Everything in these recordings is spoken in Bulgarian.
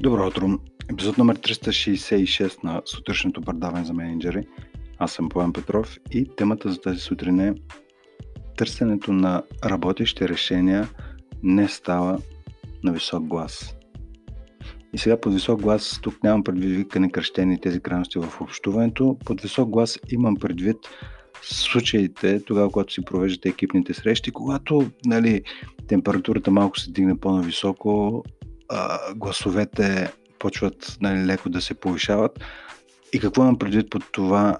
Добро утро! Епизод номер 366 на сутрешното предаване за менеджери. Аз съм Поян Петров и темата за тази сутрин е търсенето на работещи решения не става на висок глас. И сега под висок глас, тук нямам предвид викане, кръщени тези крайности в общуването. Под висок глас имам предвид случаите, тогава, когато си провеждате екипните срещи, когато нали, температурата малко се дигне по-нависоко, гласовете почват нали, леко да се повишават. И какво имам предвид под това?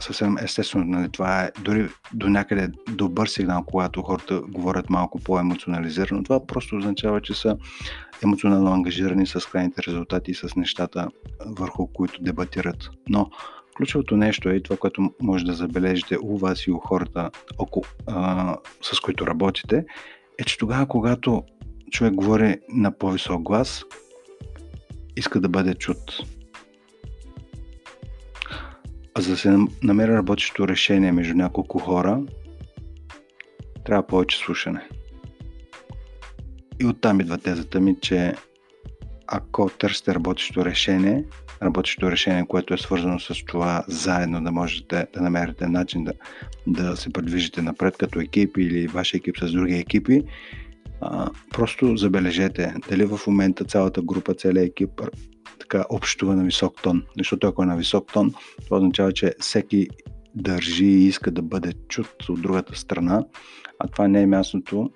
Съвсем естествено, нали, това е дори до някъде добър сигнал, когато хората говорят малко по-емоционализирано. Това просто означава, че са емоционално ангажирани с крайните резултати и с нещата, върху които дебатират. Но ключовото нещо е това, което може да забележите у вас и у хората, около, а, с които работите, е, че тогава, когато човек говори на по-висок глас, иска да бъде чут. А за да се намери работещо решение между няколко хора, трябва повече слушане. И оттам идва тезата ми, че ако търсите работещо решение, работещо решение, което е свързано с това заедно да можете да намерите начин да, да се предвижите напред като екип или вашия екип с други екипи, просто забележете дали в момента цялата група, целият екип така общува на висок тон. Защото ако е на висок тон, това означава, че всеки държи и иска да бъде чут от другата страна, а това не е мястото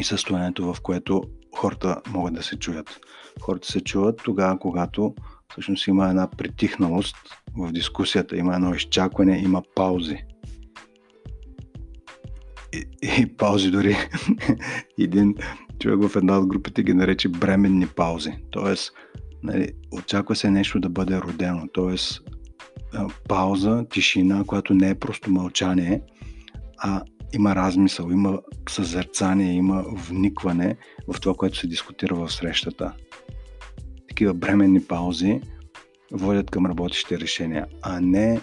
и състоянието, в което хората могат да се чуят. Хората се чуват тогава, когато всъщност има една притихналост в дискусията, има едно изчакване, има паузи и, и паузи дори. Един човек в една от групите ги нарече бременни паузи. Тоест, нали, очаква се нещо да бъде родено. Тоест, пауза, тишина, която не е просто мълчание, а има размисъл, има съзерцание, има вникване в това, което се дискутира в срещата. Такива бременни паузи водят към работещи решения, а не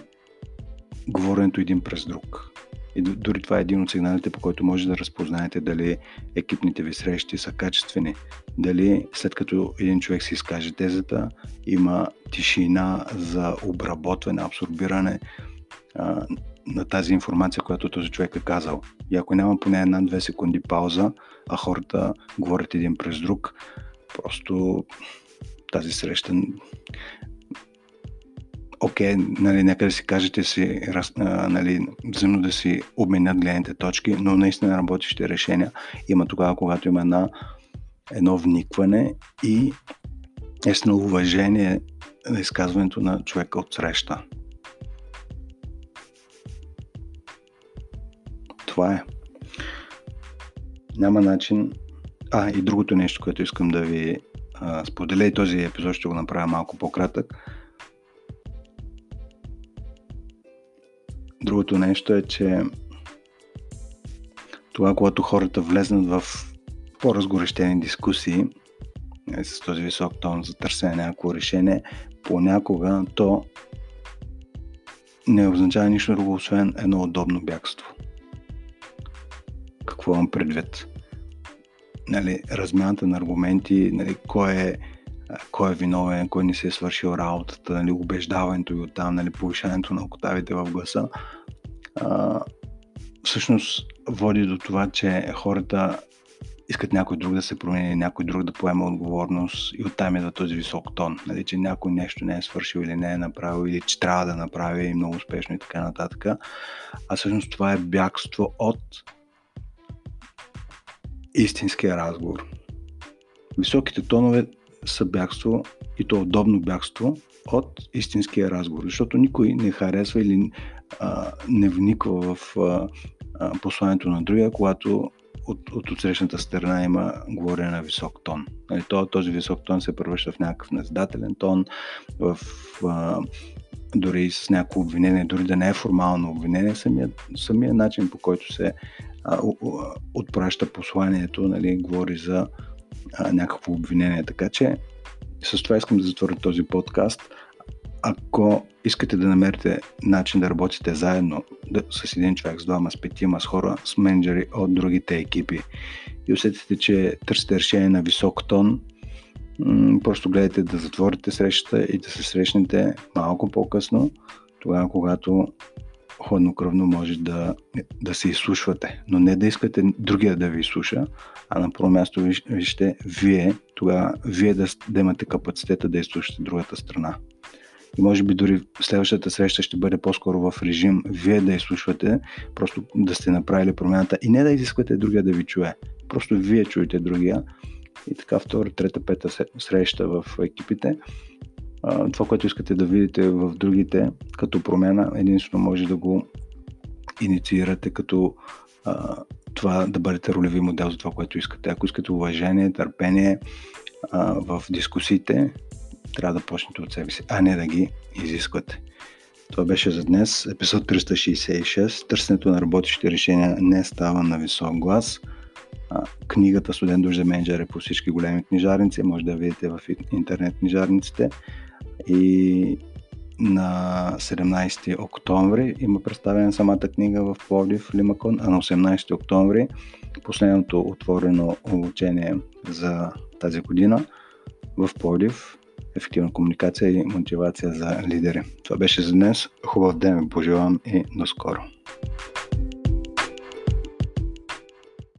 говоренето един през друг. И дори това е един от сигналите, по който може да разпознаете дали екипните ви срещи са качествени. Дали след като един човек си изкаже тезата, има тишина за обработване, абсорбиране а, на тази информация, която този човек е казал. И ако няма поне една-две секунди пауза, а хората говорят един през друг, просто тази среща окей, okay, нали, нека да си кажете си, раз, нали, взаимно да си обменят гледните точки, но наистина работещи решения има тогава, когато има една, едно вникване и естествено уважение на изказването на човека от среща. Това е. Няма начин. А, и другото нещо, което искам да ви а, споделя и този епизод ще го направя малко по-кратък Другото нещо е, че това, когато хората влезнат в по-разгорещени дискусии е, с този висок тон за търсене на някакво решение, понякога то не означава нищо друго, освен едно удобно бягство. Какво имам предвид? Нали, размяната на аргументи, нали, кой е кой е виновен, кой не си е свършил работата, нали, убеждаването и оттам, нали, повишаването на октавите в гласа, всъщност води до това, че хората искат някой друг да се промени, някой друг да поема отговорност и оттам идва този висок тон, нали, че някой нещо не е свършил или не е направил или че трябва да направи много успешно и така нататък. А всъщност това е бягство от истинския разговор. Високите тонове са бягство и то удобно бягство от истинския разговор, защото никой не харесва или а, не вниква в а, посланието на другия, когато от, от отсрещната страна има говорене на висок тон. Нали, то, този висок тон се превръща в някакъв назидателен тон, в а, дори с някакво обвинение, дори да не е формално обвинение, самия, самия начин по който се а, отпраща посланието, нали, говори за а, някакво обвинение. Така че с това искам да затворя този подкаст. Ако искате да намерите начин да работите заедно да, с един човек, с двама, с петима, с хора, с менеджери от другите екипи и усетите, че търсите решение на висок тон, просто гледайте да затворите срещата и да се срещнете малко по-късно, тогава когато хладнокръвно може да, да се изслушвате. Но не да искате другия да ви изслуша, а на първо място вижте вие, тогава вие да, да имате капацитета да изслушате другата страна. И може би дори следващата среща ще бъде по-скоро в режим вие да изслушвате, просто да сте направили промяната и не да изисквате другия да ви чуе. Просто вие чуете другия. И така втора, трета, пета среща в екипите. Това, което искате да видите в другите като промяна, единствено може да го инициирате като а, това да бъдете ролеви модел за това, което искате. Ако искате уважение, търпение а, в дискусиите, трябва да почнете от себе си, а не да ги изисквате. Това беше за днес. Епизод 366. Търсенето на работещи решения не става на висок глас. Книгата Студент дужда менеджер е по всички големи книжарници. Може да я видите в интернет книжарниците. И на 17 октомври има представена самата книга в Пловдив, Лимакон, а на 18 октомври последното отворено обучение за тази година в Пловдив ефективна комуникация и мотивация за лидери. Това беше за днес. Хубав ден ви пожелавам и до скоро.